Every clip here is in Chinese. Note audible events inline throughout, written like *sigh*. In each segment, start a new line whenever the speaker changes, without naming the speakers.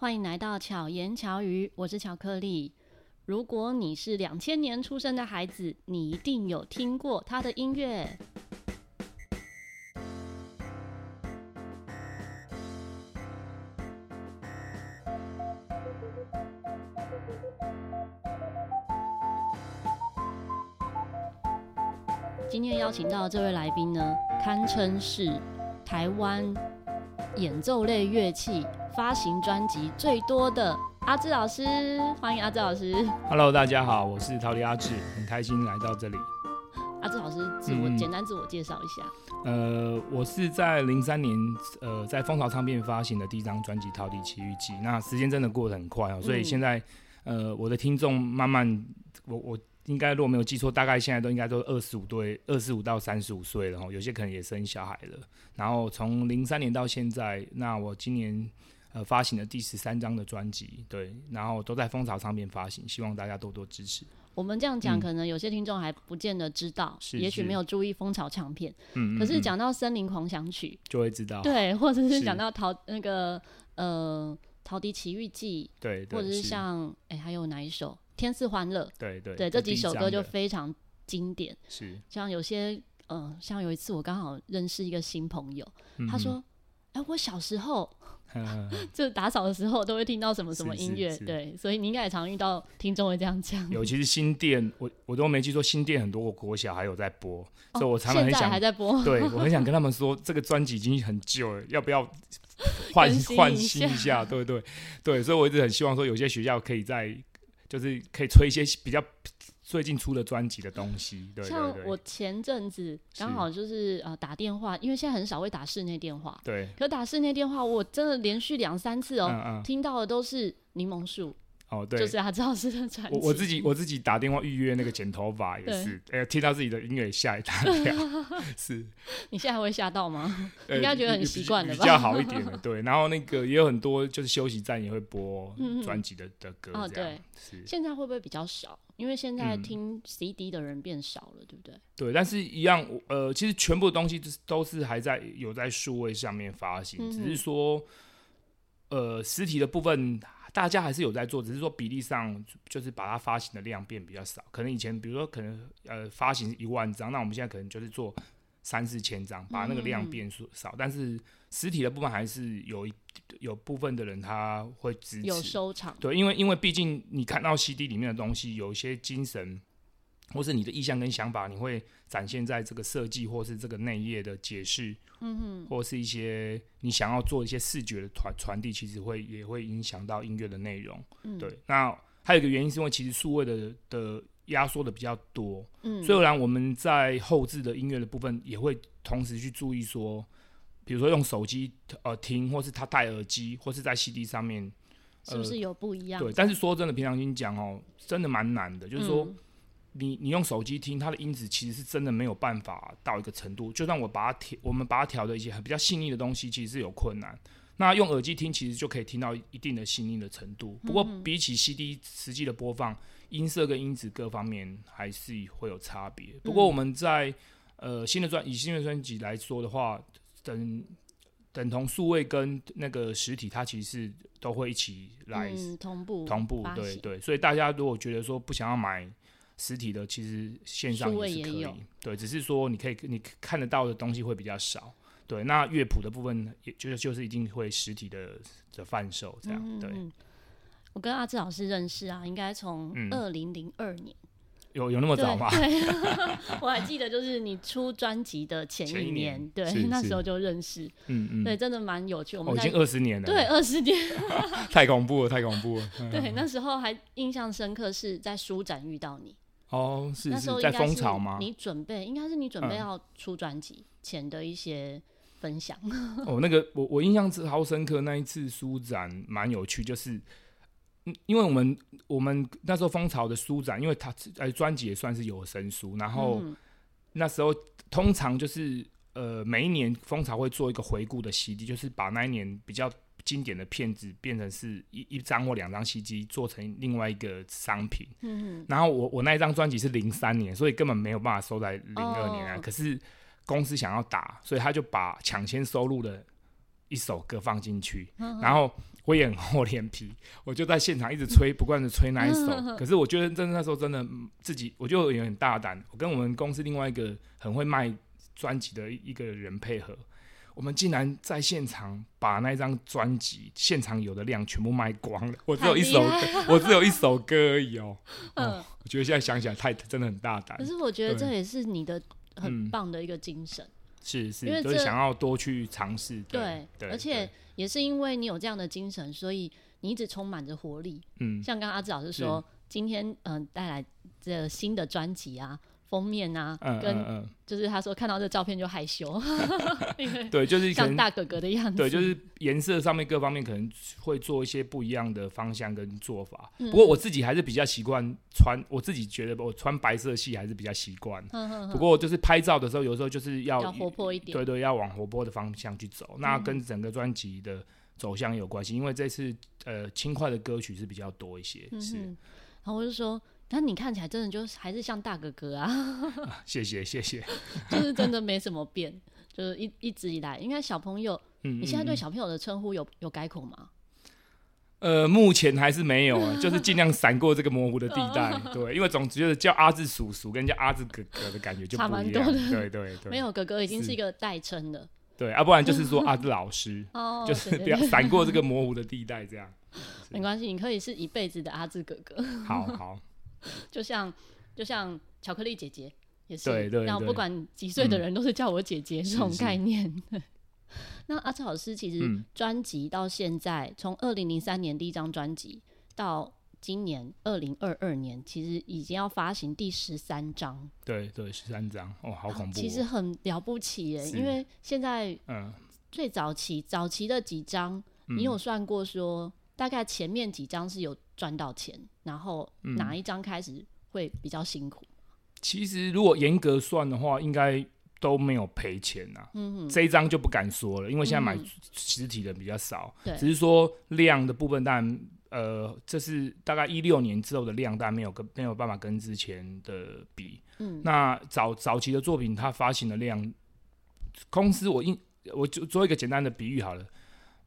欢迎来到巧言巧语，我是巧克力。如果你是两千年出生的孩子，你一定有听过他的音乐。今天邀请到这位来宾呢，堪称是台湾演奏类乐器发行专辑最多的阿志老师，欢迎阿志老师。
Hello，大家好，我是陶笛阿志，很开心来到这里。
阿志老师，自我、嗯、简单自我介绍一下。
呃，我是在零三年，呃，在风潮唱片发行的第一张专辑《陶笛奇遇记》。那时间真的过得很快哦、喔，所以现在，嗯、呃，我的听众慢慢，我我。应该如果没有记错，大概现在都应该都二十五对，二十五到三十五岁了哈，有些可能也生小孩了。然后从零三年到现在，那我今年呃发行的第十三张的专辑，对，然后都在蜂巢唱片发行，希望大家多多支持。
我们这样讲，可能有些听众还不见得知道，嗯、也许没有注意蜂巢唱片。嗯，可是讲到《森林狂想曲》，
就会知道，
对，或者是讲到陶那个呃《陶笛奇遇记》，
对，对，
或者是像哎还有哪一首？天赐欢乐，
对对
对，这几首歌就非常经典。
是，
像有些，嗯、呃，像有一次我刚好认识一个新朋友，嗯、他说：“哎、欸，我小时候 *laughs* 就打扫的时候都会听到什么什么音乐。”对，所以你应该也常遇到听众会这样讲。
尤其是新店，我我都没记错，新店很多我国小还有在播，哦、所以我常常很想
还在播。
对，我很想跟他们说，这个专辑已经很旧了，要不要换换新一下？对对对，所以我一直很希望说，有些学校可以在。就是可以吹一些比较最近出的专辑的东西，对，
像我前阵子刚好就是呃打电话，因为现在很少会打室内电话，
对，
可打室内电话我真的连续两三次哦、喔，嗯嗯听到的都是柠檬树。哦，对，就是阿志老师的传奇。
我我自己我自己打电话预约那个剪头发也是，哎、欸，听到自己的音乐吓一大跳。*laughs* 是，
你现在还会吓到吗？欸、应该觉得很习惯了吧？
比较好一点的，对。然后那个也有很多就是休息站也会播专辑的的歌。哦，对。是。
现在会不会比较少？因为现在听 CD 的人变少了，对不对？
对，但是一样，呃，其实全部的东西都是还在有在数位上面发行，嗯、只是说，呃，实体的部分。大家还是有在做，只是说比例上就是把它发行的量变比较少。可能以前比如说可能呃发行一万张，那我们现在可能就是做三四千张，把那个量变少。嗯、但是实体的部分还是有一有部分的人他会支持
有收藏。
对，因为因为毕竟你看到 CD 里面的东西，有一些精神。或是你的意向跟想法，你会展现在这个设计，或是这个内页的解释，嗯哼，或是一些你想要做一些视觉的传传递，其实会也会影响到音乐的内容，嗯，对。那还有一个原因是因为其实数位的的压缩的比较多，嗯，虽然我们在后置的音乐的部分也会同时去注意说，比如说用手机呃听，或是他戴耳机，或是在 CD 上面，
是不是有不一样？
对，但是说真的，平常心讲哦，真的蛮难的，就是说。嗯你你用手机听它的音质，其实是真的没有办法到一个程度。就算我把它调，我们把它调的一些很比较细腻的东西，其实是有困难。那用耳机听，其实就可以听到一定的细腻的程度。不过比起 CD 实际的播放，音色跟音质各方面还是会有差别。不过我们在呃新的专以新的专辑来说的话，等等同数位跟那个实体，它其实是都会一起来、
嗯、同步
同步。对对，所以大家如果觉得说不想要买。实体的其实线上也是可以，对，只是说你可以你看得到的东西会比较少，对。那乐谱的部分，也就是就是一定会实体的的贩售这样，嗯、对。
我跟阿志老师认识啊，应该从二零零二年，嗯、有
有那么早吗？
对，*laughs* 我还记得就是你出专辑的前一年，对，那时候就认识，嗯嗯，对，真的蛮有趣。我们、
哦、已经二十年了，
对，二十年，*laughs* *laughs*
太恐怖了，太恐怖了。
对，那时候还印象深刻，是在书展遇到你。
哦，是是在风潮吗？
你准备应该是你准备要出专辑前的一些分享。嗯、
哦，那个我我印象超深刻，那一次书展蛮有趣，就是因为我们我们那时候蜂巢的书展，因为他呃专辑也算是有声书，然后那时候通常就是呃每一年蜂巢会做一个回顾的 CD，就是把那一年比较。经典的片子变成是一一张或两张 CD 做成另外一个商品，嗯，然后我我那一张专辑是零三年，所以根本没有办法收在零二年啊。Oh. 可是公司想要打，所以他就把抢先收录的一首歌放进去，嗯、然后。我也很厚脸皮，我就在现场一直吹，不断的吹那一首。可是我觉得真的那时候真的自己，我就有很大胆。我跟我们公司另外一个很会卖专辑的一个人配合，我们竟然在现场把那张专辑现场有的量全部卖光了。我只有一首歌，我只有一首歌而已哦。嗯，我觉得现在想起来太真的很大胆。
可是我觉得这也是你的很棒的一个精神。嗯
是是，就是想要多去尝试。对，
而且也是因为你有这样的精神，所以你一直充满着活力。嗯，像刚刚阿志老师说，今天嗯、呃、带来这新的专辑啊。封面啊，嗯、跟就是他说看到这照片就害羞，*laughs*
对，就是
像大哥哥的样子。
对，就是颜色上面各方面可能会做一些不一样的方向跟做法。嗯、不过我自己还是比较习惯穿，我自己觉得我穿白色系还是比较习惯。嗯、不过就是拍照的时候，有时候就是要，
要活泼一点，
对，对对，要往活泼的方向去走。嗯、那跟整个专辑的走向有关系，因为这次呃轻快的歌曲是比较多一些。嗯、是，然
后我就说。但你看起来真的就是还是像大哥哥啊！
啊谢谢谢谢，*laughs*
就是真的没什么变，就是一一直以来，应该小朋友，嗯嗯嗯，你现在对小朋友的称呼有有改口吗？
呃，目前还是没有啊，就是尽量闪过这个模糊的地带，对，因为总觉得叫阿志叔叔跟叫阿志哥哥的感觉就不一样，差蛮多的，对对对，
没有哥哥已经是一个代称了，
对，要、啊、不然就是说阿志老师，*laughs* 就是不要闪过这个 *laughs* 模糊的地带，这样
没关系，你可以是一辈子的阿志哥哥，
好好。
就像就像巧克力姐姐也是，
对对，
然后不管几岁的人都是叫我姐姐这种概念。*laughs* 那阿志老师其实专辑到现在，从二零零三年第一张专辑到今年二零二二年，其实已经要发行第十三张。
对对，十三张哦，好恐怖！
其实很了不起耶，因为现在嗯，最早期早期的几张，你有算过说大概前面几张是有赚到钱？然后哪一张开始会比较辛苦？
嗯、其实如果严格算的话，应该都没有赔钱呐、啊。嗯哼，这一张就不敢说了，因为现在买实体的比较少。只是说量的部分，当然，呃，这是大概一六年之后的量，当然没有跟没有办法跟之前的比。嗯，那早早期的作品，它发行的量，公司我应我就做一个简单的比喻好了。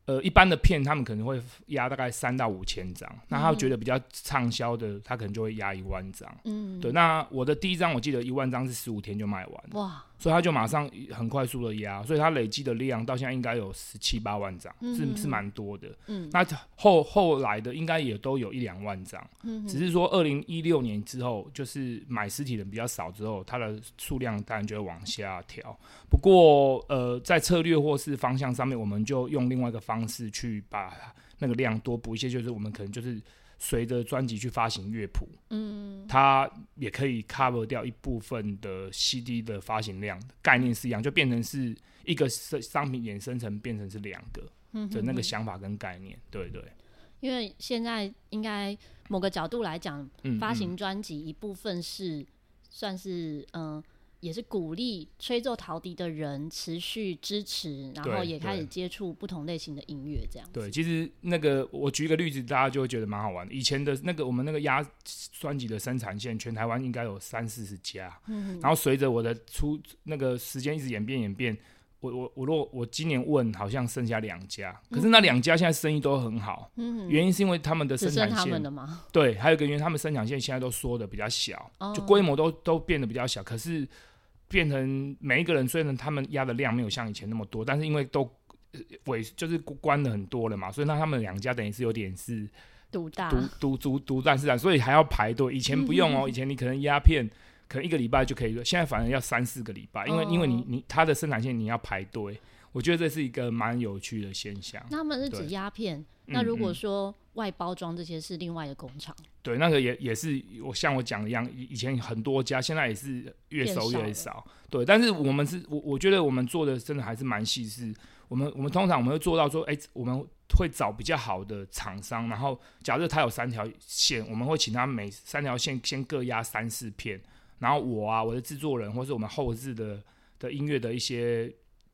呃，一般的片他们可能会压大概三到五千张，那他觉得比较畅销的，他可能就会压一万张。嗯，对。那我的第一张我记得一万张是十五天就卖完。哇！所以他就马上很快速的压，所以他累积的量到现在应该有十七八万张，嗯、是是蛮多的。嗯，那后后来的应该也都有一两万张。嗯，只是说二零一六年之后，就是买实体人比较少之后，它的数量当然就会往下调。不过呃，在策略或是方向上面，我们就用另外一个。方式去把那个量多补一些，就是我们可能就是随着专辑去发行乐谱，嗯，它也可以 cover 掉一部分的 CD 的发行量，概念是一样，就变成是一个商商品衍生成变成是两个的那个想法跟概念，对对。
因为现在应该某个角度来讲，发行专辑一部分是算是嗯。呃也是鼓励吹奏陶笛的人持续支持，然后也开始接触不同类型的音乐，这样。
对，其实那个我举一个例子，大家就会觉得蛮好玩的。以前的那个我们那个压专辑的生产线，全台湾应该有三四十家。嗯。然后随着我的出那个时间一直演变演变，我我我若我今年问，好像剩下两家，可是那两家现在生意都很好。嗯。原因是因为他们的生产线，对，还有一个原因，他们生产线现在都缩的比较小，就规模都都变得比较小，可是。变成每一个人，虽然他们压的量没有像以前那么多，但是因为都尾就是关的很多了嘛，所以那他们两家等于是有点是
独大
独独独独占市场，所以还要排队。以前不用哦，以前你可能压片可能一个礼拜就可以，现在反而要三四个礼拜，因为因为你你它的生产线你要排队，我觉得这是一个蛮有趣的现象。
那他们是指鸦片，那如果说外包装这些是另外的工厂。
对，那个也也是我像我讲的一样，以前很多家，现在也是越收越少。少对，但是我们是我我觉得我们做的真的还是蛮细致。我们我们通常我们会做到说，哎、欸，我们会找比较好的厂商，然后假设他有三条线，我们会请他每三条线先各压三四片，然后我啊，我的制作人或是我们后置的的音乐的一些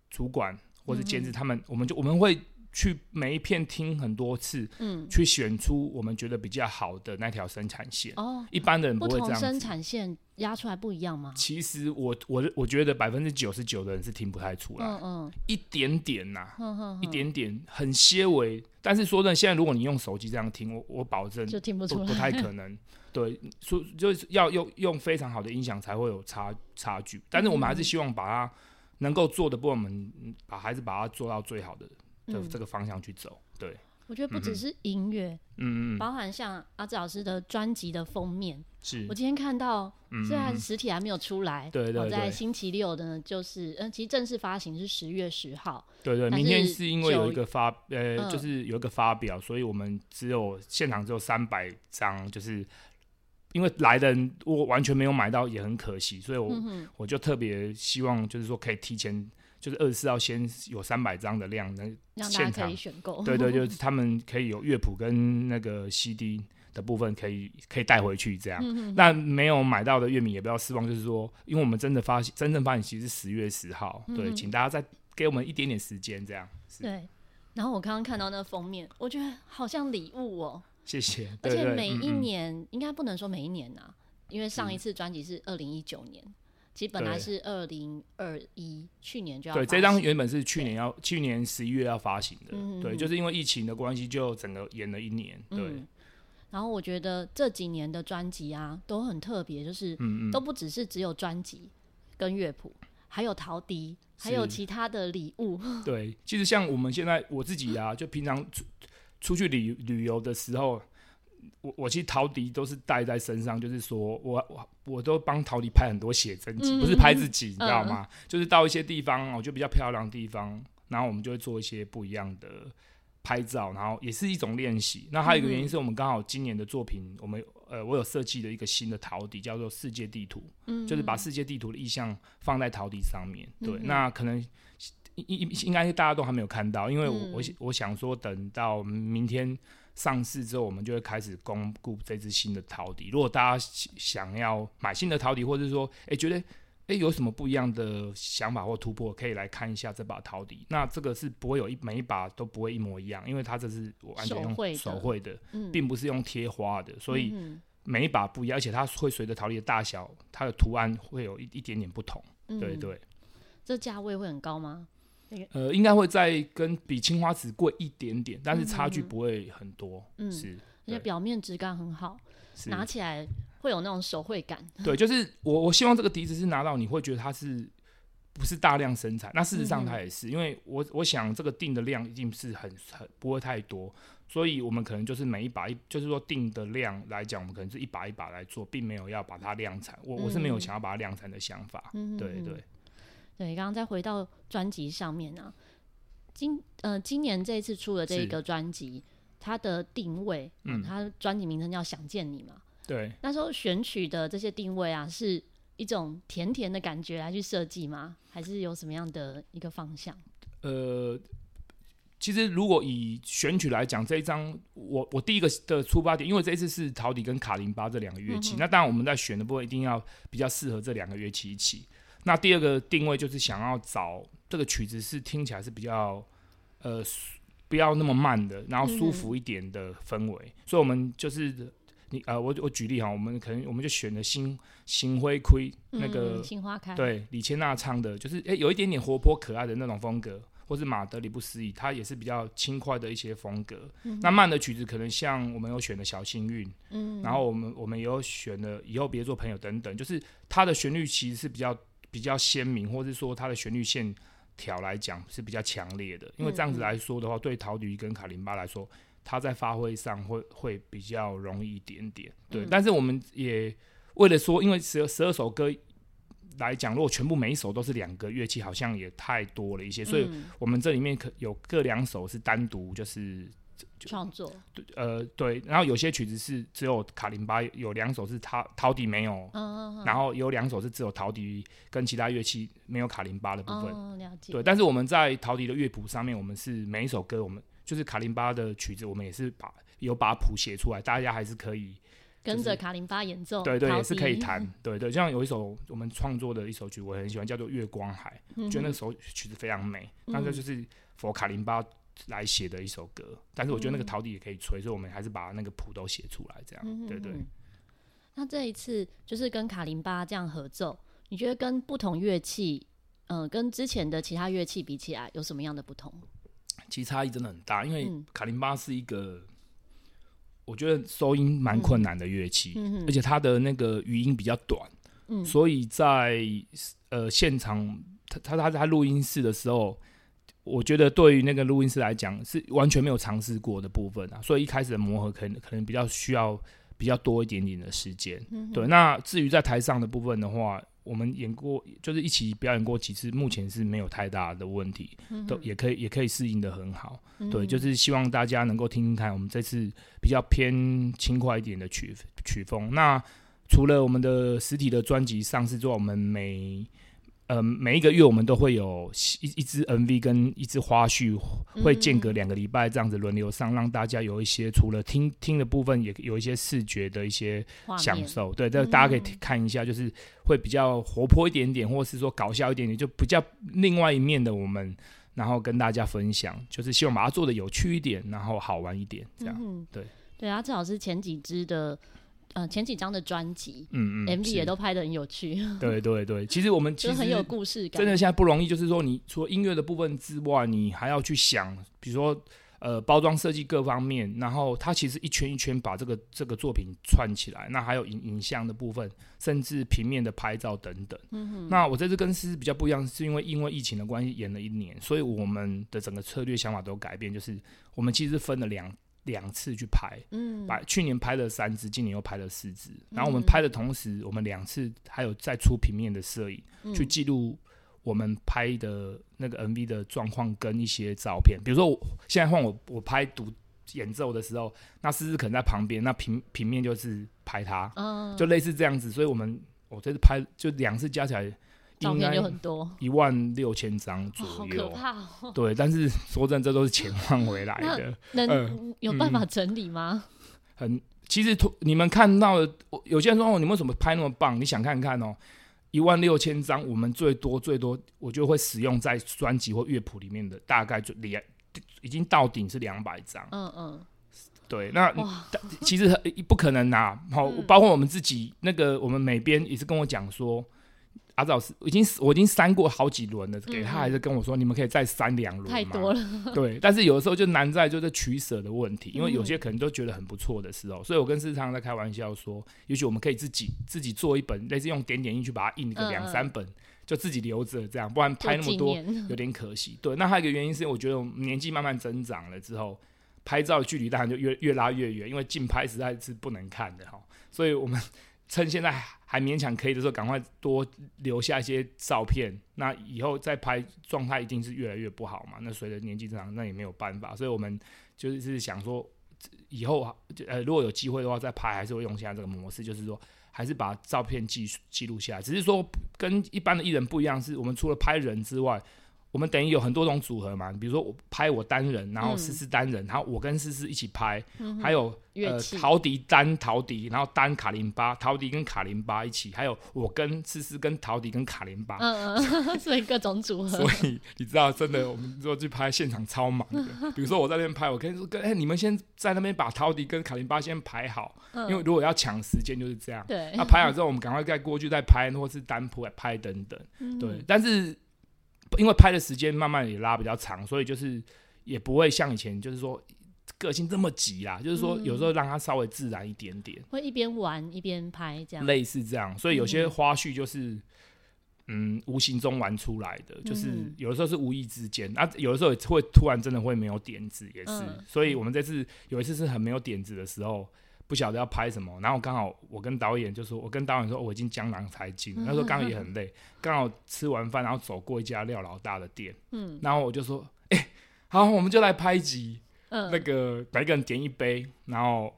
主管或者监制，他们、嗯、我们就我们会去每一片听很多次，嗯，去选出我们觉得比较好的那条生产线。哦，一般的人不会这样。
生产线压出来不一样吗？
其实我我我觉得百分之九十九的人是听不太出来，嗯嗯，一点点呐、啊，嗯嗯，一点点很些微。但是说真的，现在如果你用手机这样听，我我保证
就听不出来，
不太可 *laughs* 能。对，说就是要用用非常好的音响才会有差差距。但是我们还是希望把它能够做的，不，我们把孩子把它做到最好的。的这个方向去走，对，
我觉得不只是音乐，嗯嗯，包含像阿志老师的专辑的封面，是。我今天看到，虽然实体还没有出来，对对，在星期六的，就是嗯，其实正式发行是十月十号，
对对，明天是因为有一个发，呃，就是有一个发表，所以我们只有现场只有三百张，就是因为来的人我完全没有买到，也很可惜，所以我我就特别希望就是说可以提前。就是二十四号先有三百张的量，能现场
选购。
对对，就是他们可以有乐谱跟那个 CD 的部分可以可以带回去这样。嗯、那没有买到的乐迷也不要失望，就是说，因为我们真的发真正发行其实是十月十号，对，请大家再给我们一点点时间这样。
对。然后我刚刚看到那个封面，我觉得好像礼物哦。
谢谢。*laughs*
而且每一年嗯嗯应该不能说每一年呐、啊，因为上一次专辑是二零一九年。其实本来是二零二一，去年就要。
对，这张原本是去年要去年十一月要发行的，对，就是因为疫情的关系，就整个延了一年。对、嗯。
然后我觉得这几年的专辑啊都很特别，就是都不只是只有专辑跟乐谱，还有陶笛，还有其他的礼物。*laughs*
对，其实像我们现在我自己啊，就平常出出去旅旅游的时候。我我其实陶笛都是带在身上，就是说我我我都帮陶笛拍很多写真集，嗯、不是拍自己，你知道吗？嗯、就是到一些地方，我觉得比较漂亮的地方，然后我们就会做一些不一样的拍照，然后也是一种练习。那还有一个原因是我们刚好今年的作品，我们呃我有设计了一个新的陶笛，叫做世界地图，嗯、就是把世界地图的意象放在陶笛上面。对，嗯、那可能应应应该是大家都还没有看到，因为我、嗯、我我想说等到明天。上市之后，我们就会开始公布这支新的陶笛。如果大家想要买新的陶笛，或者说，哎、欸，觉得，哎、欸，有什么不一样的想法或突破，可以来看一下这把陶笛。那这个是不会有一每一把都不会一模一样，因为它这是完全用手绘的，的并不是用贴花的，所以每一把不一样，而且它会随着陶笛的大小，它的图案会有一一点点不同。对，对对，
这价位会很高吗？
呃，应该会再跟比青花瓷贵一点点，但是差距不会很多。嗯，是，
而且表面质感很好，是拿起来会有那种手绘感。
对，就是我我希望这个笛子是拿到你会觉得它是不是大量生产？那事实上它也是，嗯、因为我我想这个定的量一定是很很不会太多，所以我们可能就是每一把一就是说定的量来讲，我们可能是一把一把来做，并没有要把它量产。我我是没有想要把它量产的想法。嗯哼，对对。
对，刚刚再回到专辑上面啊，今呃今年这一次出的这一个专辑，它的定位，嗯，它专辑名称叫《想见你》嘛，
对，
那时候选取的这些定位啊，是一种甜甜的感觉来去设计吗？还是有什么样的一个方向？
呃，其实如果以选曲来讲，这一张我我第一个的出发点，因为这一次是陶笛跟卡林巴这两个乐器，嗯、那当然我们在选的部分一定要比较适合这两个乐器一起。那第二个定位就是想要找这个曲子是听起来是比较呃不要那么慢的，然后舒服一点的氛围，嗯、所以我们就是你呃我我举例哈，我们可能我们就选了新新灰盔那个
新花开，
对李千娜唱的，就是诶有一点点活泼可爱的那种风格，或是马德里不思议，它也是比较轻快的一些风格。嗯、那慢的曲子可能像我们有选的小幸运，嗯，然后我们我们也有选的以后别做朋友等等，就是它的旋律其实是比较。比较鲜明，或是说它的旋律线条来讲是比较强烈的，因为这样子来说的话，嗯嗯对陶笛跟卡林巴来说，它在发挥上会会比较容易一点点。对，嗯、但是我们也为了说，因为十十二首歌来讲，如果全部每一首都是两个乐器，好像也太多了一些，所以我们这里面可有各两首是单独就是。
创作
对呃对，然后有些曲子是只有卡林巴，有两首是陶陶笛没有，嗯然后有两首是只有陶笛跟其他乐器没有卡林巴的部分，
嗯、了解。
对，但是我们在陶笛的乐谱上面，我们是每一首歌，我们就是卡林巴的曲子，我们也是把有把谱写出来，大家还是可以、就是、
跟着卡林巴演奏，
对对，也是可以弹，*laughs* 对对。像有一首我们创作的一首曲，我很喜欢，叫做《月光海》，我觉得那首曲子非常美，那个、嗯、就是佛卡林巴。来写的一首歌，但是我觉得那个陶笛也可以吹，所以我们还是把那个谱都写出来，这样，嗯、对，对。对。
那这一次就是跟卡林巴这样合奏，你觉得跟不同乐器，嗯、呃，跟之前的其他乐器比起来，有什么样的不同？
其实差异真的很大，因为卡林巴是一个，我觉得收音蛮困难的乐器，嗯、而且它的那个余音比较短，嗯、所以在呃现场，他他他在录音室的时候，我觉得对于那个录音师来讲是完全没有尝试过的部分啊，所以一开始的磨合可能可能比较需要。比较多一点点的时间，嗯、对。那至于在台上的部分的话，我们演过，就是一起表演过几次，目前是没有太大的问题，嗯、都也可以也可以适应的很好。嗯、对，就是希望大家能够听听看，我们这次比较偏轻快一点的曲曲风。那除了我们的实体的专辑上市之外，我们每呃，每一个月我们都会有一一支 MV 跟一支花絮，会间隔两个礼拜这样子轮流上，让大家有一些除了听听的部分，也有一些视觉的一些享受。面对，这大家可以看一下，就是会比较活泼一点点，或是说搞笑一点点，就比较另外一面的我们，然后跟大家分享，就是希望把它做的有趣一点，然后好玩一点，这样。嗯、对，
对啊，正好是前几支的。呃，前几张的专辑，嗯嗯，MV 也都拍的很有趣。*laughs*
对对对，其实我们其实
很有故事感。
真的现在不容易，就是说，你除了音乐的部分之外，你还要去想，比如说，呃，包装设计各方面，然后它其实一圈一圈把这个这个作品串起来。那还有影影像的部分，甚至平面的拍照等等。嗯哼。那我这次跟思思比较不一样，是因为因为疫情的关系延了一年，所以我们的整个策略想法都改变，就是我们其实分了两。两次去拍，嗯，把去年拍了三支，今年又拍了四支。然后我们拍的同时，我们两次还有再出平面的摄影，嗯、去记录我们拍的那个 MV 的状况跟一些照片。比如说我，我现在换我，我拍独演奏的时候，那思思可能在旁边，那平平面就是拍他，嗯、就类似这样子。所以我们我这次拍就两次加起来。
照片就很多，
一万六千张左右，
好可怕哦。
对，但是说真的，这都是钱换回来的。
能有办法整理吗？
很，其实你们看到的，有些人说哦，你们为什么拍那么棒？你想看看哦，一万六千张，我们最多最多，我就会使用在专辑或乐谱里面的，大概就两，已经到顶是两百张。嗯嗯，对，那其实不可能呐。好，包括我们自己那个，我们美编也是跟我讲说。阿赵是已经我已经删过好几轮了，给他还是跟我说，你们可以再删两轮。
太多了。
对，但是有的时候就难在就是取舍的问题，因为有些可能都觉得很不错的时候，所以我跟思思常常在开玩笑说，也许我们可以自己自己做一本，类似用点点印去把它印个两三本，就自己留着这样，不然拍那么多有点可惜。对，那还有一个原因是，我觉得我们年纪慢慢增长了之后，拍照的距离当然就越越拉越远，因为近拍实在是不能看的哈，所以我们趁现在。还勉强可以的时候，赶快多留下一些照片。那以后再拍，状态一定是越来越不好嘛。那随着年纪增长，那也没有办法。所以我们就是想说，以后呃，如果有机会的话，再拍还是会用现在这个模式，就是说，还是把照片记记录下来。只是说跟一般的艺人不一样，是我们除了拍人之外。我们等于有很多种组合嘛，比如说我拍我单人，然后思思单人，嗯、然后我跟思思一起拍，嗯、还有呃陶笛单陶笛，然后单卡林巴，陶笛跟卡林巴一起，还有我跟思思跟陶笛跟卡林巴，
嗯嗯，*laughs* 所以各种组合。
所以你知道，真的我们说去拍现场超忙的。*laughs* 比如说我在那边拍，我跟你说，跟哎你们先在那边把陶笛跟卡林巴先排好，嗯、因为如果要抢时间就是这样。对。那排好之后，我们赶快再过去再拍，或是单谱来拍等等。嗯、对，但是。因为拍的时间慢慢也拉比较长，所以就是也不会像以前，就是说个性这么急啦。就是说有时候让它稍微自然一点点，
会一边玩一边拍这样，
类似这样。所以有些花絮就是嗯，无形中玩出来的，就是有的时候是无意之间啊，有的时候也会突然真的会没有点子，也是。所以我们这次有一次是很没有点子的时候。不晓得要拍什么，然后刚好我跟导演就说，我跟导演说我已经江郎才尽，那时候刚好也很累，刚好吃完饭，然后走过一家廖老大的店，嗯，然后我就说，哎、欸，好，我们就来拍一集，嗯，那个每个人点一杯，然后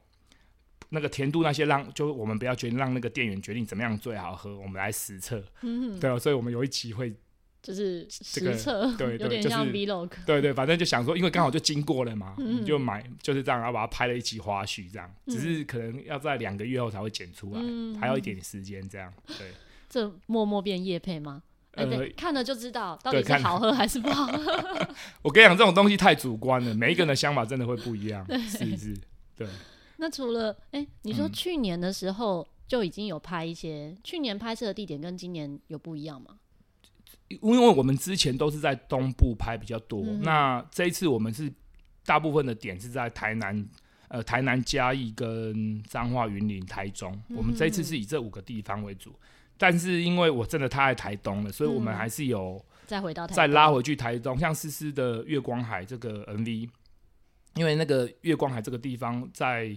那个甜度那些让，就我们不要决定，让那个店员决定怎么样最好喝，我们来实测，嗯，对啊，所以我们有一集会。
就是实测，对，有点像 vlog，
对对，反正就想说，因为刚好就经过了嘛，你就买就是这样，然后把它拍了一期花絮，这样，只是可能要在两个月后才会剪出来，还要一点时间这样，对。*laughs*
这默默变夜配吗？呃，对，看了就知道到底是好喝还是不好喝。*laughs*
我跟你讲，这种东西太主观了，每一个人的想法真的会不一样，是不是？对。
那除了哎，你说去年的时候就已经有拍一些，嗯、去年拍摄的地点跟今年有不一样吗？
因为我们之前都是在东部拍比较多，嗯、那这一次我们是大部分的点是在台南。呃，台南、嘉义跟彰化、云林、台中，嗯、我们这一次是以这五个地方为主。但是因为我真的太爱台东了，所以我们还是有
再回到台
再拉回去台东，像思思的月光海这个 MV，因为那个月光海这个地方在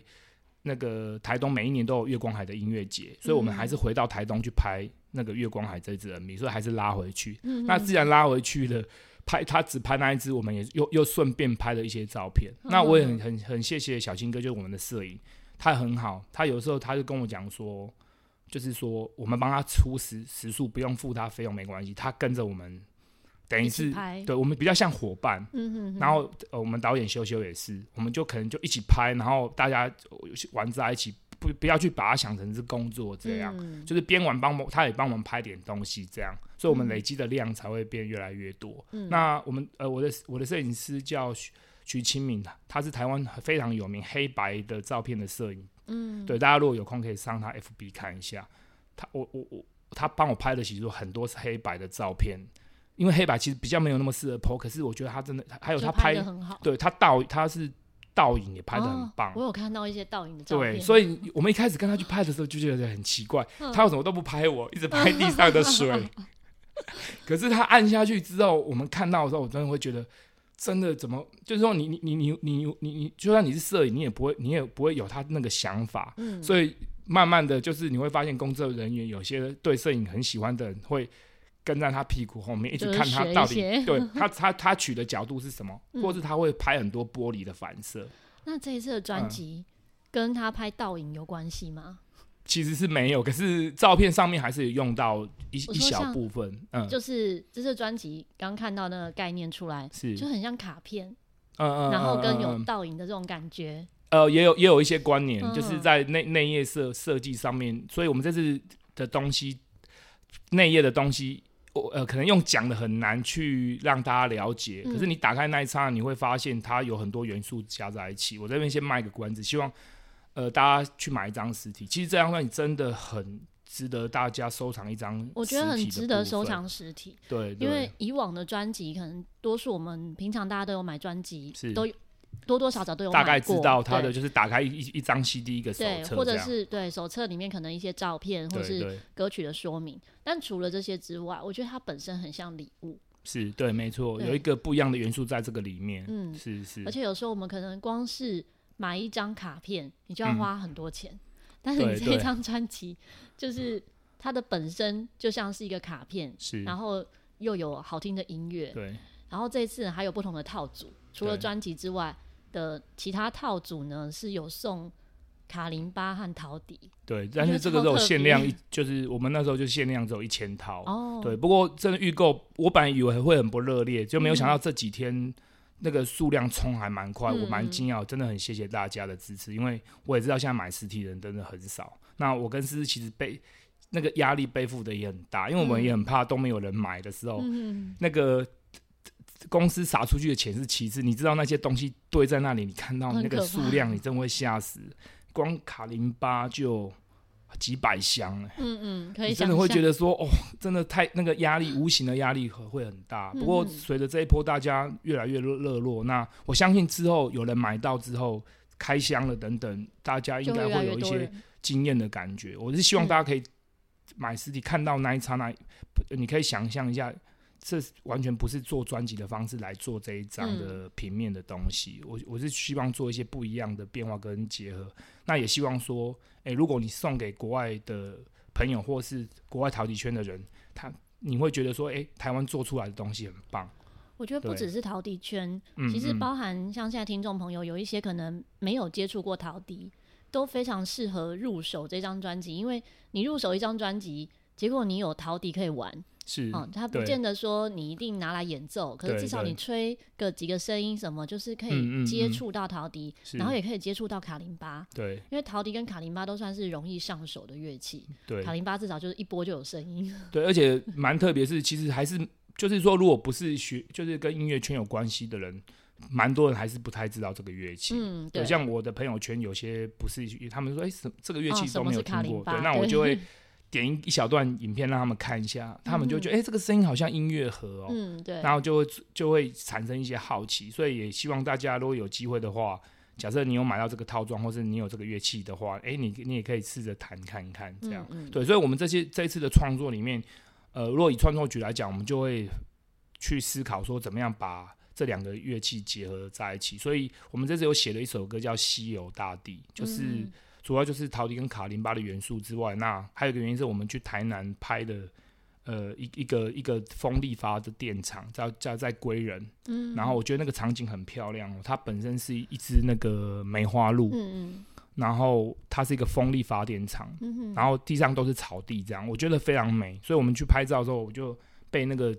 那个台东每一年都有月光海的音乐节，所以我们还是回到台东去拍那个月光海这只 MV，所以还是拉回去。嗯、那既然拉回去了。拍他只拍那一只，我们也又又顺便拍了一些照片。嗯、那我也很很很谢谢小青哥，就是我们的摄影，他很好。他有时候他就跟我讲说，就是说我们帮他出时时数，不用付他费用没关系。他跟着我们，等于是对我们比较像伙伴。嗯、哼哼然后呃，我们导演修修也是，我们就可能就一起拍，然后大家玩在一起。不不要去把它想成是工作这样，嗯、就是边玩帮忙，他也帮我们拍点东西这样，所以我们累积的量才会变越来越多。嗯、那我们呃，我的我的摄影师叫徐徐清敏，他是台湾非常有名黑白的照片的摄影。嗯，对，大家如果有空可以上他 FB 看一下，他我我我他帮我拍的其实很多是黑白的照片，因为黑白其实比较没有那么适合 po，可是我觉得他真的还有他拍，对他倒他是。倒影也拍的很棒，哦，
我有看到一些倒影的照片。
对，所以我们一开始跟他去拍的时候就觉得很奇怪，嗯、他为什么都不拍我，一直拍地上的水。*laughs* 可是他按下去之后，我们看到的时候，我真的会觉得，真的怎么，就是说你你你你你你你，就算你是摄影，你也不会，你也不会有他那个想法。嗯，所以慢慢的就是你会发现，工作人员有些对摄影很喜欢的人会。跟在他屁股后面，一直看他到底对 *laughs* 他他他取的角度是什么，嗯、或是他会拍很多玻璃的反射。
那这一次的专辑跟他拍倒影有关系吗？
其实是没有，可是照片上面还是有用到一一小部分。嗯，
就是这次专辑刚看到那个概念出来，
是
就很像卡片，
嗯嗯，
然后跟有倒影的这种感觉。
呃，也有也有一些关联，嗯、就是在内内页设设计上面，所以我们这次的东西内页的东西。我呃，可能用讲的很难去让大家了解，嗯、可是你打开那一刹，你会发现它有很多元素加在一起。我这边先卖个关子，希望呃大家去买一张实体。其实这张专辑真的很值得大家收藏一张，
我觉得很值得收藏实体。
对，
因为以往的专辑可能多数我们平常大家都有买专辑，
是
都有。多多少少都有
大概知道它的，就是打开一一张 CD 一个手册，
或者是对手册里面可能一些照片，或是歌曲的说明。但除了这些之外，我觉得它本身很像礼物。
是对，没错，有一个不一样的元素在这个里面。嗯，是是。
而且有时候我们可能光是买一张卡片，你就要花很多钱。但是你这一张专辑，就是它的本身就像是一个卡片，是，然后又有好听的音乐，对。然后这一次还有不同的套组，除了专辑之外。的其他套组呢，是有送卡林巴和陶笛，
对，但是这个时候限量一，就是我们那时候就限量只有一千套哦。对，不过真的预购，我本来以为会很不热烈，就没有想到这几天那个数量冲还蛮快，嗯、我蛮惊讶，真的很谢谢大家的支持，因为我也知道现在买实体的人真的很少。那我跟思思其实背那个压力背负的也很大，因为我们也很怕都没有人买的时候，嗯、那个。公司撒出去的钱是其次，你知道那些东西堆在那里，你看到那个数量，你真会吓死。光卡林巴就几百箱，
嗯嗯，可以，
你真的会觉得说，哦，真的太那个压力，无形的压力会很大。不过随着这一波大家越来越热热络，那我相信之后有人买到之后开箱了等等，大家应该会有一些惊艳的感觉。我是希望大家可以买实体，看到那一刹那，你可以想象一下。这完全不是做专辑的方式来做这一张的平面的东西。嗯、我我是希望做一些不一样的变化跟结合。那也希望说，哎，如果你送给国外的朋友或是国外陶笛圈的人，他你会觉得说，哎，台湾做出来的东西很棒。
我觉得不只是陶笛圈，其实包含像现在听众朋友有一些可能没有接触过陶笛，都非常适合入手这张专辑。因为你入手一张专辑，结果你有陶笛可以玩。
是，
哦，它不见得说你一定拿来演奏，可是至少你吹个几个声音什么，就是可以接触到陶笛，然后也可以接触到卡林巴。
对，
因为陶笛跟卡林巴都算是容易上手的乐器。
对，
卡林巴至少就是一拨就有声音。
对，而且蛮特别，是其实还是就是说，如果不是学，就是跟音乐圈有关系的人，蛮多人还是不太知道这个乐器。嗯，对。像我的朋友圈有些不是，他们说，哎，什这个乐器都没有听过。对，那我就会。点一一小段影片让他们看一下，他们就觉得哎、嗯欸，这个声音好像音乐盒哦，
嗯，对，
然后就会就会产生一些好奇，所以也希望大家如果有机会的话，假设你有买到这个套装，或是你有这个乐器的话，哎、欸，你你也可以试着弹看看，这样，嗯嗯、对，所以我们这些这一次的创作里面，呃，如果以创作局来讲，我们就会去思考说怎么样把这两个乐器结合在一起，所以我们这次有写了一首歌叫《西游大地》，就是。嗯主要就是陶笛跟卡林巴的元素之外，那还有一个原因是我们去台南拍的，呃，一一个一个风力发的电厂，叫叫在归仁，嗯，然后我觉得那个场景很漂亮，它本身是一只那个梅花鹿，嗯嗯，然后它是一个风力发电厂，嗯哼，然后地上都是草地，这样我觉得非常美，所以我们去拍照的时候，我就被那个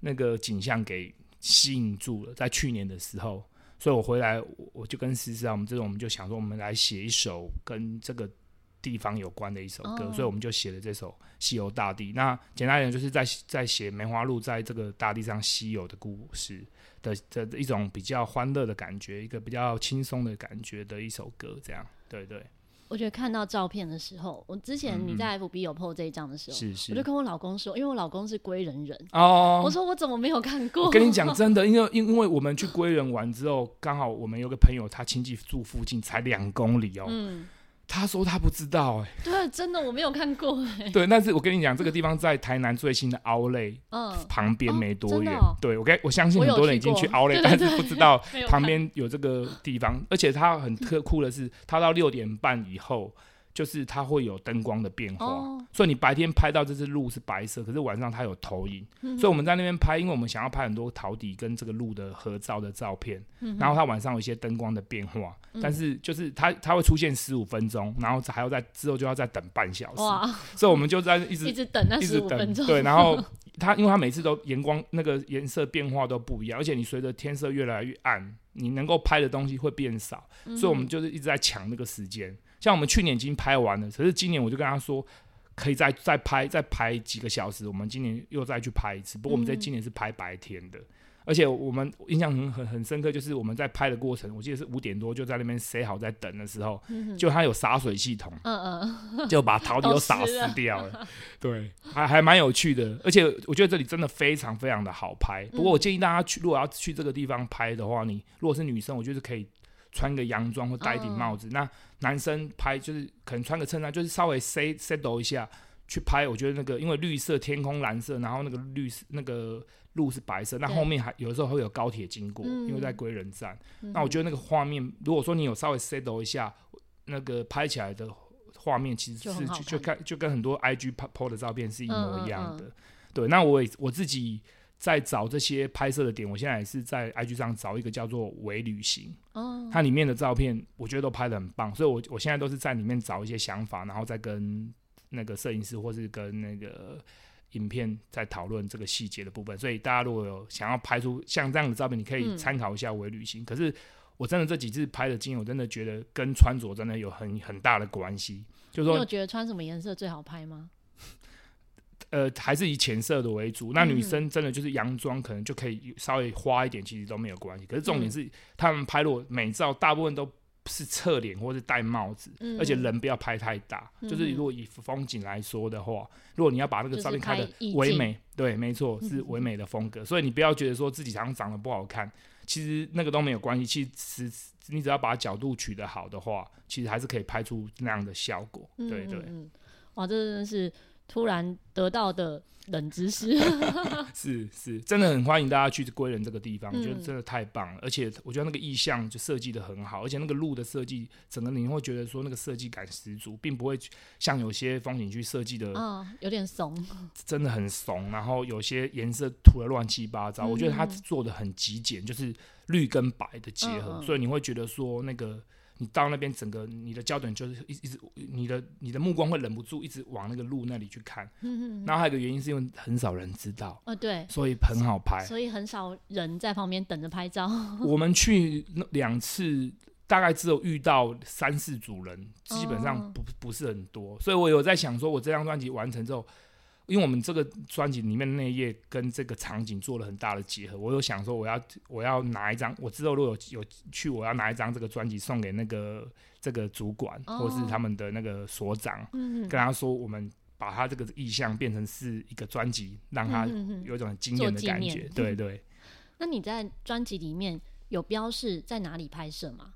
那个景象给吸引住了，在去年的时候。所以我回来，我就跟思思啊，我们这种我们就想说，我们来写一首跟这个地方有关的一首歌，所以我们就写了这首《西游大地》。那简单一点，就是在在写梅花鹿在这个大地上西游的故事的的一种比较欢乐的感觉，一个比较轻松的感觉的一首歌，这样，对对。
我觉得看到照片的时候，我之前你在 FB 有 PO 这一张的时候，
是是，
我就跟我老公说，因为我老公是归人人
哦，
我说我怎么没有看过？
我跟你讲真的，因为因因为我们去归人玩之后，刚好我们有个朋友，他亲戚住附近，才两公里哦。嗯。他说他不知道哎、欸，
对，真的我没有看过哎、欸。
对，但是我跟你讲，这个地方在台南最新的 Outlet 旁边没多远。哦哦、对，我跟我相信很多人已经去 Outlet，但是不知道旁边有这个地方。而且它很特 *laughs* 酷的是，它到六点半以后。就是它会有灯光的变化，oh. 所以你白天拍到这只鹿是白色，可是晚上它有投影，嗯、所以我们在那边拍，因为我们想要拍很多陶笛跟这个鹿的合照的照片，嗯、然后它晚上有一些灯光的变化，嗯、但是就是它它会出现十五分钟，然后还要在之后就要再等半小时，所以我们就在一直 *laughs*
一直等那十五分钟，
对，*laughs* 然后它因为它每次都阳光那个颜色变化都不一样，而且你随着天色越来越暗，你能够拍的东西会变少，嗯、所以我们就是一直在抢那个时间。像我们去年已经拍完了，可是今年我就跟他说，可以再再拍再拍几个小时。我们今年又再去拍一次，不过我们在今年是拍白天的，嗯、而且我们印象很很很深刻，就是我们在拍的过程，我记得是五点多就在那边塞好在等的时候，嗯、就他有洒水系统，嗯嗯，就把陶笛都 *laughs* 洒湿掉了，了 *laughs* 对，还还蛮有趣的，而且我觉得这里真的非常非常的好拍。不过我建议大家去，如果要去这个地方拍的话，你如果是女生，我觉得可以。穿个洋装或戴一顶帽子，嗯、那男生拍就是可能穿个衬衫，就是稍微 set settle 一下去拍。我觉得那个因为绿色天空蓝色，然后那个绿色那个路是白色，那后面还有的时候会有高铁经过，嗯、因为在归仁站。嗯、那我觉得那个画面，如果说你有稍微 settle 一下，那个拍起来的画面其实是就就看就跟很多 IG po 的照片是一模一样的。对，那我也我自己。在找这些拍摄的点，我现在也是在 IG 上找一个叫做“微旅行”，哦，它里面的照片我觉得都拍的很棒，所以我我现在都是在里面找一些想法，然后再跟那个摄影师或是跟那个影片在讨论这个细节的部分。所以大家如果有想要拍出像这样的照片，你可以参考一下“微旅行”。嗯、可是我真的这几次拍的经验，我真的觉得跟穿着真的有很很大的关系。就是说，
你有觉得穿什么颜色最好拍吗？
呃，还是以浅色的为主。那女生真的就是洋装，可能就可以稍微花一点，其实都没有关系。可是重点是，他们拍落美照，大部分都是侧脸或是戴帽子，嗯、而且人不要拍太大。嗯、就是如果以风景来说的话，如果你要把那个照片拍的唯美，对，没错，是唯美的风格。嗯、所以你不要觉得说自己好像长得不好看，其实那个都没有关系。其实你只要把角度取得好的话，其实还是可以拍出那样的效果。对对，对，
哇，这真的是。突然得到的冷知识 *laughs*
是是，真的很欢迎大家去归仁这个地方，我觉得真的太棒了。嗯、而且我觉得那个意象就设计的很好，而且那个路的设计，整个你会觉得说那个设计感十足，并不会像有些风景区设计的，
嗯，有点怂，
真的很怂。然后有些颜色涂的乱七八糟，嗯、我觉得它做的很极简，就是绿跟白的结合，所以你会觉得说那个。你到那边，整个你的焦点就是一一直，你的你的目光会忍不住一直往那个路那里去看。
嗯嗯。
然后还有一个原因是因为很少人知道。
哦，对。
所以很好拍。
所以很少人在旁边等着拍照。*laughs*
我们去那两次，大概只有遇到三四组人，基本上不不是很多。所以我有在想，说我这张专辑完成之后。因为我们这个专辑里面那一页跟这个场景做了很大的结合，我有想说我要我要拿一张，我之后如果有有去，我要拿一张这个专辑送给那个这个主管、哦、或是他们的那个所长，嗯、跟他说我们把他这个意向变成是一个专辑，让他有一种很惊艳的感觉。对对。*laughs*
那你在专辑里面有标示在哪里拍摄吗？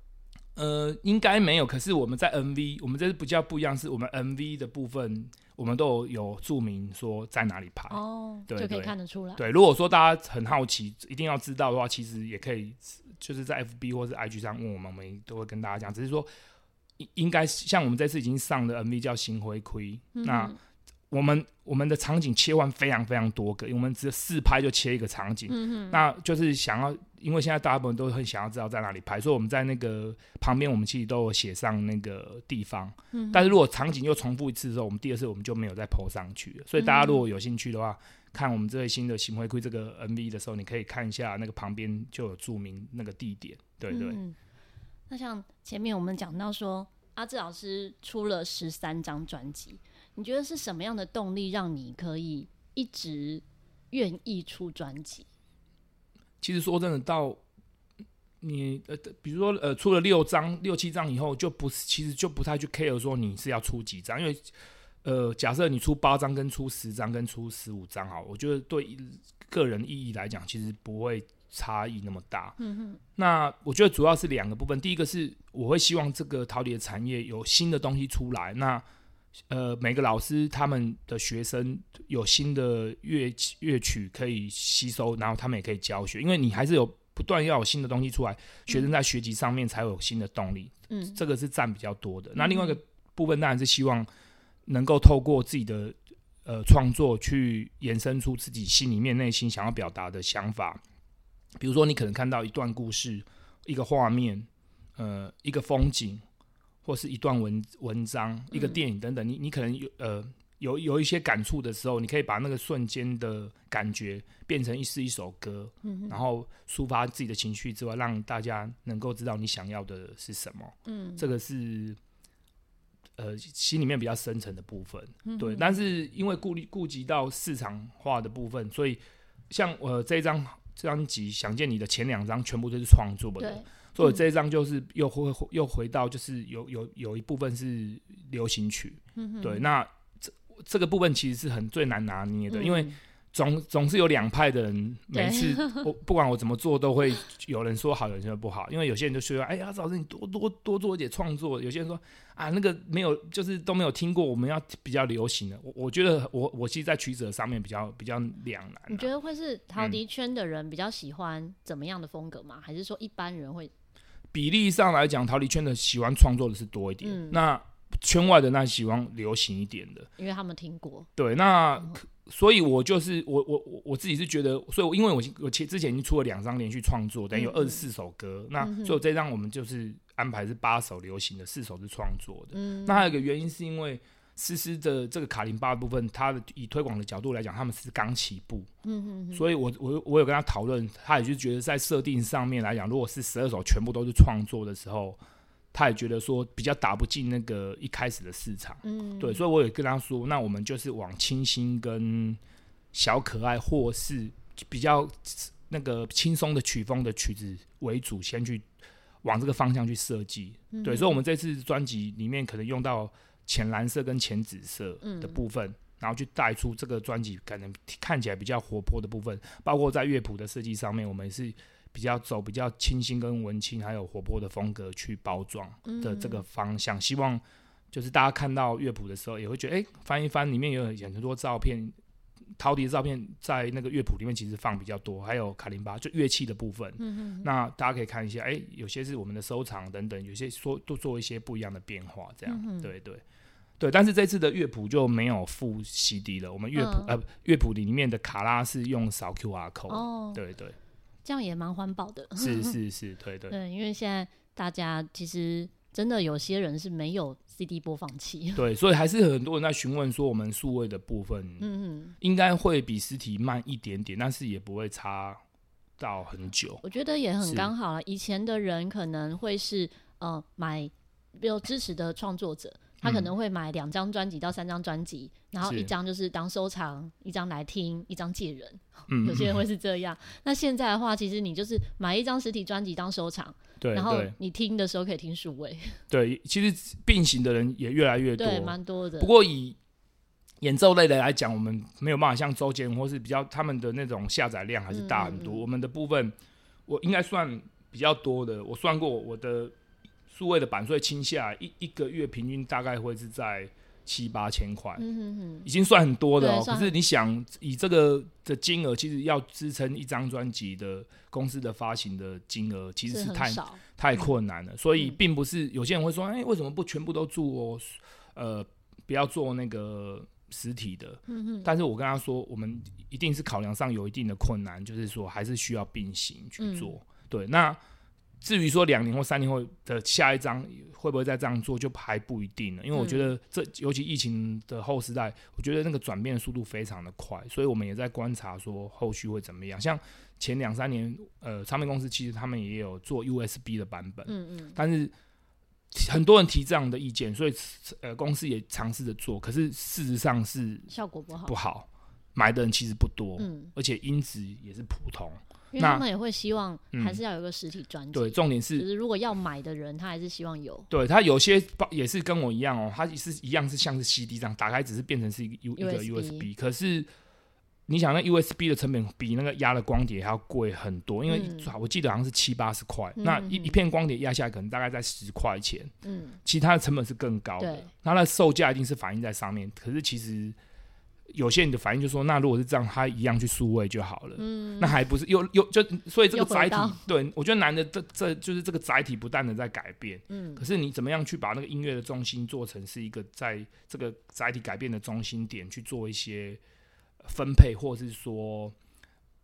呃，应该没有。可是我们在 MV，我们这是比较不一样，是我们 MV 的部分。我们都有有注明说在哪里拍
哦，对，就可以看得出来。
对，如果说大家很好奇，一定要知道的话，其实也可以就是在 FB 或是 IG 上问我们，我们都会跟大家讲。只是说，应应该像我们这次已经上的 MV 叫《心灰灰》，嗯，那我们我们的场景切换非常非常多个，因为我们只有四拍就切一个场景，嗯，那就是想要。因为现在大部分都很想要知道在哪里拍，所以我们在那个旁边，我们其实都有写上那个地方。嗯。但是如果场景又重复一次的时候，我们第二次我们就没有再 po 上去了。所以大家如果有兴趣的话，嗯、看我们这位新的《心灰灰》这个 MV 的时候，你可以看一下那个旁边就有注明那个地点。对对。
嗯、那像前面我们讲到说，阿志老师出了十三张专辑，你觉得是什么样的动力让你可以一直愿意出专辑？
其实说真的，到你呃，比如说呃，出了六张、六七张以后，就不是，其实就不太去 care 说你是要出几张，因为呃，假设你出八张、跟出十张、跟出十五张，好，我觉得对个人意义来讲，其实不会差异那么大。嗯哼。那我觉得主要是两个部分，第一个是我会希望这个陶笛的产业有新的东西出来，那。呃，每个老师他们的学生有新的乐乐曲可以吸收，然后他们也可以教学，因为你还是有不断要有新的东西出来，学生在学习上面才有新的动力。嗯，这个是占比较多的。那另外一个部分当然是希望能够透过自己的呃创作去延伸出自己心里面内心想要表达的想法。比如说，你可能看到一段故事、一个画面、呃，一个风景。或是一段文文章、一个电影等等，你你可能有呃有有一些感触的时候，你可以把那个瞬间的感觉变成一是一首歌，然后抒发自己的情绪之外，让大家能够知道你想要的是什么。嗯，这个是呃心里面比较深层的部分。对，但是因为顾虑顾及到市场化的部分，所以像我、呃、这一张专辑《想见你》的前两张全部都是创作的。所以这一张就是又回又回到，就是有有有一部分是流行曲，嗯、对，那这这个部分其实是很最难拿捏的，嗯、因为总总是有两派的人，每次我不管我怎么做，都会有人说好，有人说不好，因为有些人就说，哎呀，老师你多多多做一点创作，有些人说啊，那个没有，就是都没有听过，我们要比较流行的，我我觉得我我其实，在取舍上面比较比较两难、啊。
你觉得会是陶笛圈的人比较喜欢怎么样的风格吗？嗯、还是说一般人会？比例上来讲，逃离圈的喜欢创作的是多一点，嗯、那圈外的那喜欢流行一点的，因为他们听过。
对，那、嗯、所以我就是我我我自己是觉得，所以因为我我其实之前已经出了两张连续创作，等于有二十四首歌，嗯、那所以这张我们就是安排是八首流行的，四首是创作的。嗯、那还有一个原因是因为。思思的这个卡林巴的部分，他的以推广的角度来讲，他们是刚起步，嗯哼哼，所以我我我有跟他讨论，他也就觉得在设定上面来讲，如果是十二首全部都是创作的时候，他也觉得说比较打不进那个一开始的市场，嗯，对，所以我也跟他说，那我们就是往清新跟小可爱，或是比较那个轻松的曲风的曲子为主，先去往这个方向去设计，嗯，对，所以我们这次专辑里面可能用到。浅蓝色跟浅紫色的部分，嗯、然后去带出这个专辑可能看起来比较活泼的部分，包括在乐谱的设计上面，我们也是比较走比较清新跟文青还有活泼的风格去包装的这个方向。嗯、希望就是大家看到乐谱的时候，也会觉得，哎、欸，翻一翻里面有很多照片，陶笛的照片在那个乐谱里面其实放比较多，还有卡林巴就乐器的部分。嗯、那大家可以看一下，哎、欸，有些是我们的收藏等等，有些说都做一些不一样的变化，这样，嗯、对，对对。对，但是这次的乐谱就没有附 CD 了。我们乐谱、嗯、呃乐谱里面的卡拉是用扫 QR code。哦，对对。
这样也蛮环保的。*laughs*
是是是，对对
对，因为现在大家其实真的有些人是没有 CD 播放器，*laughs*
对，所以还是很多人在询问说，我们数位的部分，嗯嗯，应该会比实体慢一点点，但是也不会差到很久。
我觉得也很刚好了。以前的人可能会是呃买，比如支持的创作者。他可能会买两张专辑到三张专辑，然后一张就是当收藏，一张来听，一张借人。嗯，有些人会是这样。那现在的话，其实你就是买一张实体专辑当收藏，对，然后你听的时候可以听数位。*laughs*
对，其实并行的人也越来越多，
对，蛮多的。
不过以演奏类的来讲，我们没有办法像周杰伦或是比较他们的那种下载量还是大很多。嗯、我们的部分，我应该算比较多的。我算过我的。数位的版税清下来一一个月平均大概会是在七八千块，嗯，已经算很多的哦。可是你想以这个的金额，其实要支撑一张专辑的公司的发行的金额，其实是太是太困难了。所以并不是有些人会说，哎，为什么不全部都做？呃，不要做那个实体的。嗯，但是我跟他说，我们一定是考量上有一定的困难，就是说还是需要并行去做。嗯、对，那。至于说两年或三年后的下一张会不会再这样做，就还不一定了。因为我觉得这尤其疫情的后时代，我觉得那个转变的速度非常的快，所以我们也在观察说后续会怎么样。像前两三年，呃，唱片公司其实他们也有做 USB 的版本，嗯嗯，但是很多人提这样的意见，所以呃，公司也尝试着做，可是事实上是
效果不好，
不好，买的人其实不多，嗯，而且音质也是普通。
因为他们也会希望还是要有个实体专辑，嗯。对，
重点是，
就是如果要买的人，他还是希望有。
对，他有些也是跟我一样哦，他是一样是像是 CD 这样打开，只是变成是一个 U 一个 USB。可是你想，那 USB 的成本比那个压的光碟还要贵很多，因为我记得好像是七八十块，嗯、那一一片光碟压下来可能大概在十块钱。嗯，其他的成本是更高的，它的售价一定是反映在上面。可是其实。有些人的反应就说，那如果是这样，他一样去数位就好了。嗯，那还不是又又就所以这个载体，对我觉得难的这这就是这个载体不断的在改变。嗯，可是你怎么样去把那个音乐的中心做成是一个在这个载体改变的中心点去做一些分配，或是说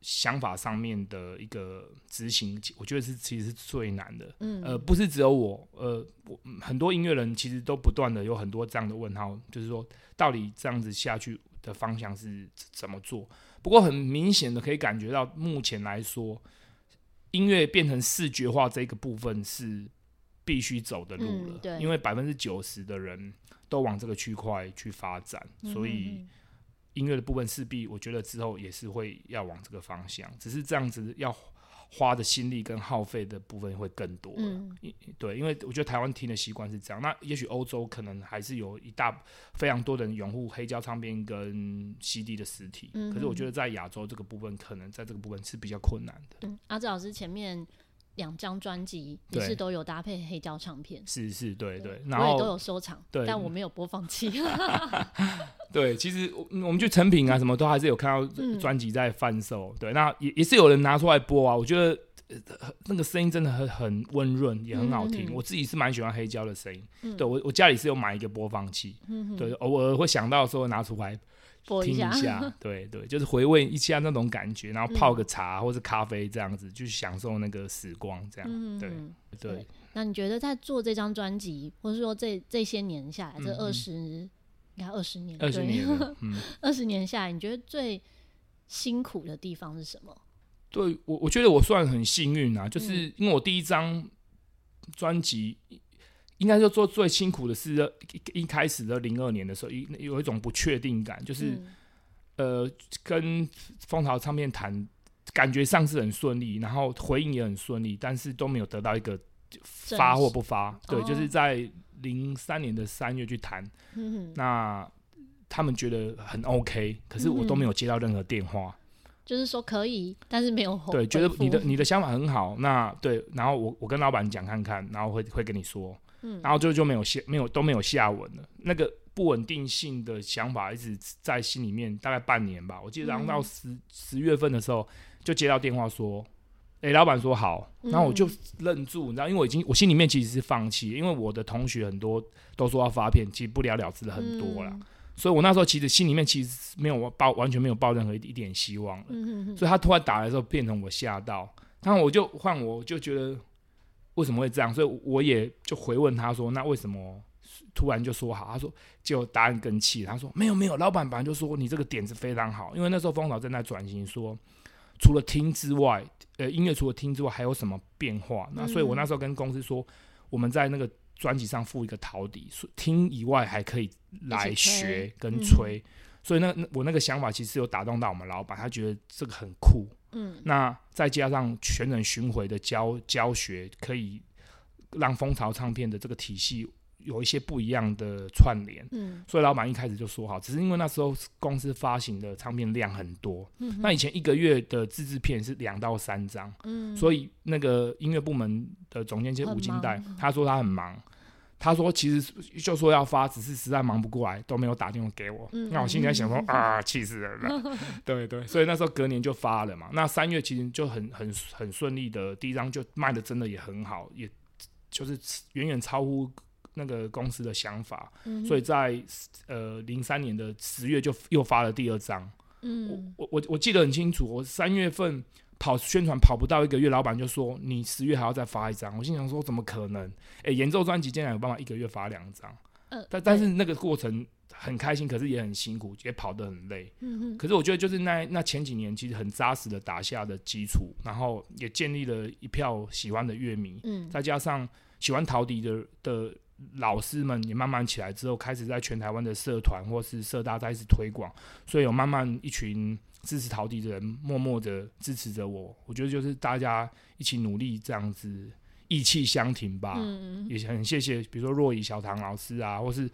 想法上面的一个执行，我觉得是其实是最难的。嗯，呃，不是只有我，呃，我很多音乐人其实都不断的有很多这样的问号，就是说到底这样子下去。的方向是怎么做？不过很明显的可以感觉到，目前来说，音乐变成视觉化这个部分是必须走的路了。嗯、对，因为百分之九十的人都往这个区块去发展，所以音乐的部分势必，我觉得之后也是会要往这个方向。只是这样子要。花的心力跟耗费的部分会更多，嗯，对，因为我觉得台湾听的习惯是这样，那也许欧洲可能还是有一大非常多的人拥护黑胶唱片跟 CD 的实体，嗯，可是我觉得在亚洲这个部分，可能在这个部分是比较困难的。
嗯，阿志老师前面两张专辑也是都有搭配黑胶唱片，
是是，对对，
对，
然后
我也都有收藏，对，但我没有播放器。*laughs*
对，其实我们去成品啊，什么都还是有看到专辑在贩售。嗯、对，那也也是有人拿出来播啊。我觉得、呃、那个声音真的很很温润，也很好听。嗯、我自己是蛮喜欢黑胶的声音。嗯、对我我家里是有买一个播放器，嗯、对，偶尔会想到的时候拿出来听一下。*laughs* 对对，就是回味一下那种感觉，然后泡个茶或者咖啡这样子，去享受那个时光这样。对。对
那你觉得在做这张专辑，或者说这这些年下来，这二十、嗯？应该二十年，二十年，*laughs* 二十、嗯、年下来，你觉得最辛苦的地方是什么？
对我，我觉得我算很幸运啊，就是因为我第一张专辑，应该说做最辛苦的是一一开始的零二年的时候，一有一种不确定感，就是、嗯、呃，跟风潮唱片谈，感觉上是很顺利，然后回应也很顺利，但是都没有得到一个发或不发，对，哦、就是在。零三年的三月去谈，嗯、那他们觉得很 OK，可是我都没有接到任何电话，
就是说可以，但是没有
对，觉得你的你的想法很好，那对，然后我我跟老板讲看看，然后会会跟你说，嗯、然后就就没有下没有都没有下文了，那个不稳定性的想法一直在心里面，大概半年吧，我记得然后到十、嗯、十月份的时候就接到电话说。诶、欸，老板说好，然后我就愣住，你知道，因为我已经我心里面其实是放弃，因为我的同学很多都说要发片，其实不了了之的很多了，嗯、所以我那时候其实心里面其实没有抱，完全没有抱任何一点希望了。嗯、哼哼，所以他突然打来的时候，变成我吓到，然后我就换我就觉得为什么会这样，所以我也就回问他说，那为什么突然就说好？他说就答案更气，他说没有没有，老板本来就说你这个点子非常好，因为那时候风潮正在转型，说除了听之外，呃，音乐除了听之外还有什么变化？那所以我那时候跟公司说，我们在那个专辑上附一个陶笛，听以外还可以来学跟吹。所以那那我那个想法其实有打动到我们老板，他觉得这个很酷。嗯，那再加上全人巡回的教教学，可以让蜂巢唱片的这个体系有一些不一样的串联。嗯，所以老板一开始就说好，只是因为那时候公司发行的唱片量很多。嗯，那以前一个月的自制片是两到三张。嗯，所以那个音乐部门的总监就是吴金代，他说他很忙。他说：“其实就说要发，只是实在忙不过来，都没有打电话给我。嗯、那我心里在想说：嗯、*laughs* 啊，气死人了！*laughs* 对对，所以那时候隔年就发了嘛。那三月其实就很很很顺利的，第一张就卖的真的也很好，也就是远远超乎那个公司的想法。嗯、所以在呃零三年的十月就又发了第二张。嗯，我我我记得很清楚，我三月份。”跑宣传跑不到一个月，老板就说你十月还要再发一张。我心想说怎么可能？哎、欸，演奏专辑竟然有办法一个月发两张。呃、但但是那个过程很开心，可是也很辛苦，也跑得很累。嗯哼可是我觉得就是那那前几年其实很扎实的打下的基础，然后也建立了一票喜欢的乐迷。嗯。再加上喜欢陶笛的的老师们也慢慢起来之后，开始在全台湾的社团或是社大开始推广，所以有慢慢一群。支持陶笛的人默默的支持着我，我觉得就是大家一起努力这样子，意气相挺吧。嗯、也很谢谢，比如说若以、小唐老师啊，或是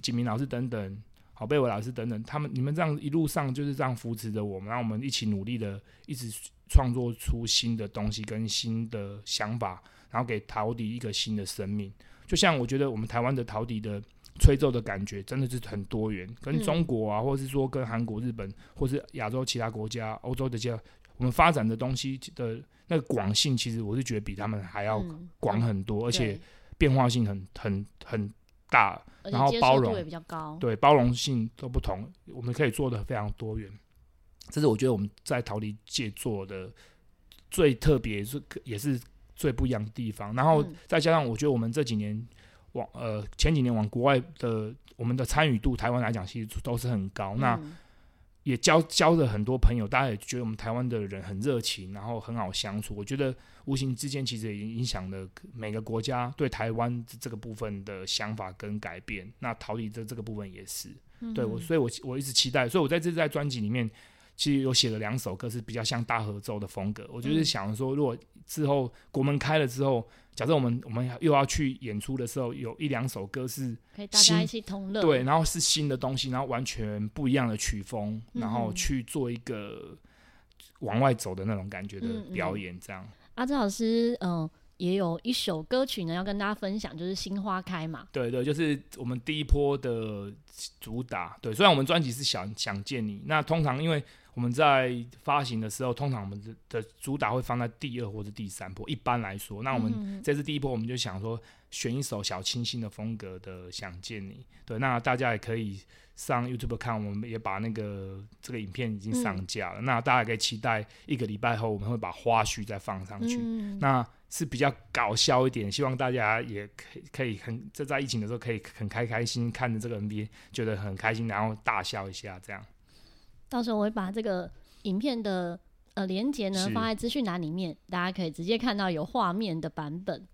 景明老师等等，郝贝伟老师等等，他们你们这样一路上就是这样扶持着我们，让我们一起努力的，一直创作出新的东西跟新的想法，然后给陶笛一个新的生命。就像我觉得我们台湾的陶笛的。吹奏的感觉真的是很多元，跟中国啊，嗯、或者是说跟韩国、日本，或是亚洲其他国家、欧洲的这样，我们发展的东西的那个广性，其实我是觉得比他们还要广很多，嗯、而且变化性很很很大，然后包容度也比较高，对，包容性都不同，我们可以做的非常多元，这是我觉得我们在陶笛界做的最特别，是也是最不一样的地方。然后再加上，我觉得我们这几年。往呃前几年往国外的我们的参与度，台湾来讲其实都是很高。嗯、那也交交了很多朋友，大家也觉得我们台湾的人很热情，然后很好相处。我觉得无形之间其实也影响了每个国家对台湾这个部分的想法跟改变。那逃离的这个部分也是，嗯、对我，所以我我一直期待。所以我在这在专辑里面其实有写了两首歌是比较像大合奏的风格。我就是想说，如果之后国门开了之后。假设我们我们又要去演出的时候，有一两首歌是
可以大家一起同乐，
对，然后是新的东西，然后完全不一样的曲风，嗯、然后去做一个往外走的那种感觉的表演，这样。
阿志老师，嗯、呃，也有一首歌曲呢，要跟大家分享，就是《新花开》嘛。
对对，就是我们第一波的主打。对，虽然我们专辑是想想见你，那通常因为。我们在发行的时候，通常我们的的主打会放在第二或者第三波。一般来说，那我们这次第一波，我们就想说选一首小清新的风格的《想见你》。对，那大家也可以上 YouTube 看，我们也把那个这个影片已经上架了。嗯、那大家也可以期待一个礼拜后，我们会把花絮再放上去。嗯、那是比较搞笑一点，希望大家也可以可以很这在疫情的时候可以很开开心看着这个 MV，觉得很开心，然后大笑一下这样。
到时候我会把这个影片的呃连接呢放在资讯栏里面，大家可以直接看到有画面的版本。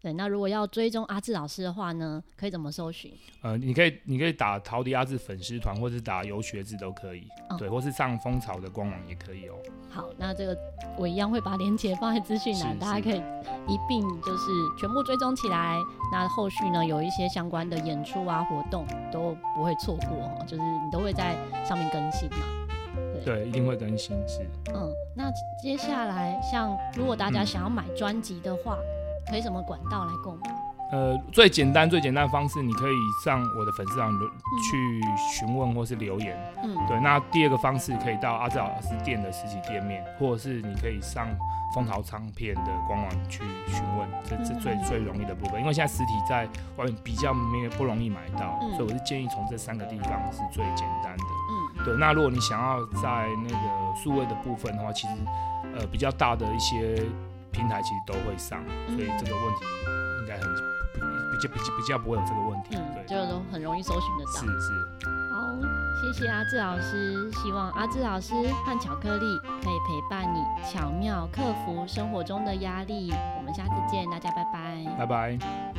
对，那如果要追踪阿志老师的话呢，可以怎么搜寻？
呃，你可以你可以打陶笛阿志粉丝团，或是打游学志都可以。哦、对，或是上蜂巢的官网也可以哦。
好，那这个我一样会把链接放在资讯栏，大家可以一并就是全部追踪起来。那后续呢，有一些相关的演出啊活动都不会错过，就是你都会在上面更新嘛。
对，一定会更新是。
嗯，那接下来像如果大家想要买专辑的话，嗯、可以什么管道来购买？
呃，最简单最简单的方式，你可以上我的粉丝团去询问或是留言。嗯，对。那第二个方式可以到阿志老师店的实体店面，或者是你可以上风潮唱片的官网去询问，这这最最容易的部分。因为现在实体在外面比较没有不容易买到，嗯、所以我是建议从这三个地方是最简单的。嗯，对。那如果你想要在那个数位的部分的话，其实呃比较大的一些平台其实都会上，所以这个问题应该很比较比较比较不会有这个问题，
嗯、
对，
就都很容易搜寻得到。
是是。
好，谢谢阿志老师，希望阿志老师和巧克力可以陪伴你，巧妙克服生活中的压力。我们下次见，大家拜拜。
拜拜。